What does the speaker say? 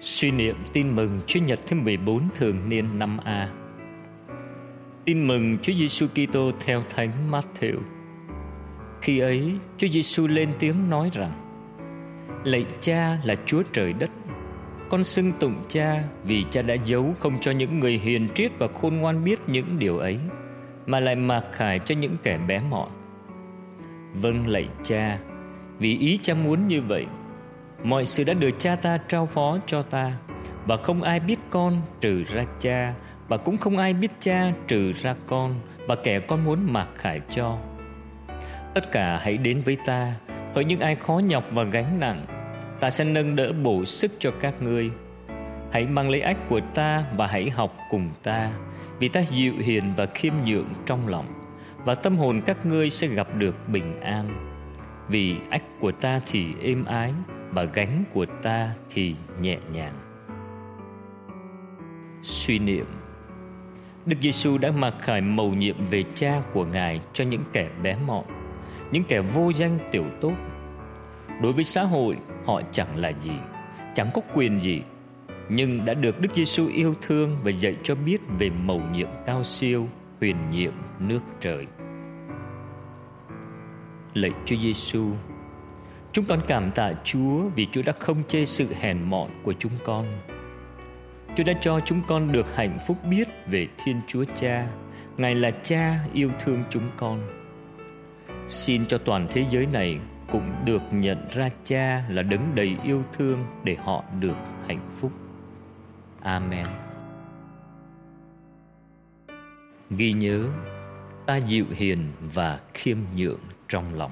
Suy niệm tin mừng Chúa Nhật thứ 14 thường niên năm A. Tin mừng Chúa Giêsu Kitô theo Thánh Matthew. Khi ấy, Chúa Giêsu lên tiếng nói rằng: Lạy Cha là Chúa trời đất, con xưng tụng Cha vì Cha đã giấu không cho những người hiền triết và khôn ngoan biết những điều ấy, mà lại mặc khải cho những kẻ bé mọn. Vâng lạy Cha, vì ý Cha muốn như vậy mọi sự đã được cha ta trao phó cho ta, và không ai biết con trừ ra cha, và cũng không ai biết cha trừ ra con, và kẻ con muốn mặc khải cho. Tất cả hãy đến với ta hỡi những ai khó nhọc và gánh nặng. Ta sẽ nâng đỡ bổ sức cho các ngươi. Hãy mang lấy ách của ta và hãy học cùng ta, vì ta dịu hiền và khiêm nhượng trong lòng, và tâm hồn các ngươi sẽ gặp được bình an. Vì ách của ta thì êm ái mà gánh của ta thì nhẹ nhàng suy niệm Đức Giêsu đã mặc khải mầu nhiệm về cha của Ngài cho những kẻ bé mọn, những kẻ vô danh tiểu tốt. Đối với xã hội, họ chẳng là gì, chẳng có quyền gì, nhưng đã được Đức Giêsu yêu thương và dạy cho biết về mầu nhiệm cao siêu, huyền nhiệm nước trời. Lạy Chúa Giêsu, Chúng con cảm tạ Chúa vì Chúa đã không chê sự hèn mọn của chúng con. Chúa đã cho chúng con được hạnh phúc biết về Thiên Chúa Cha, Ngài là Cha yêu thương chúng con. Xin cho toàn thế giới này cũng được nhận ra Cha là đấng đầy yêu thương để họ được hạnh phúc. Amen. Ghi nhớ, ta dịu hiền và khiêm nhượng trong lòng.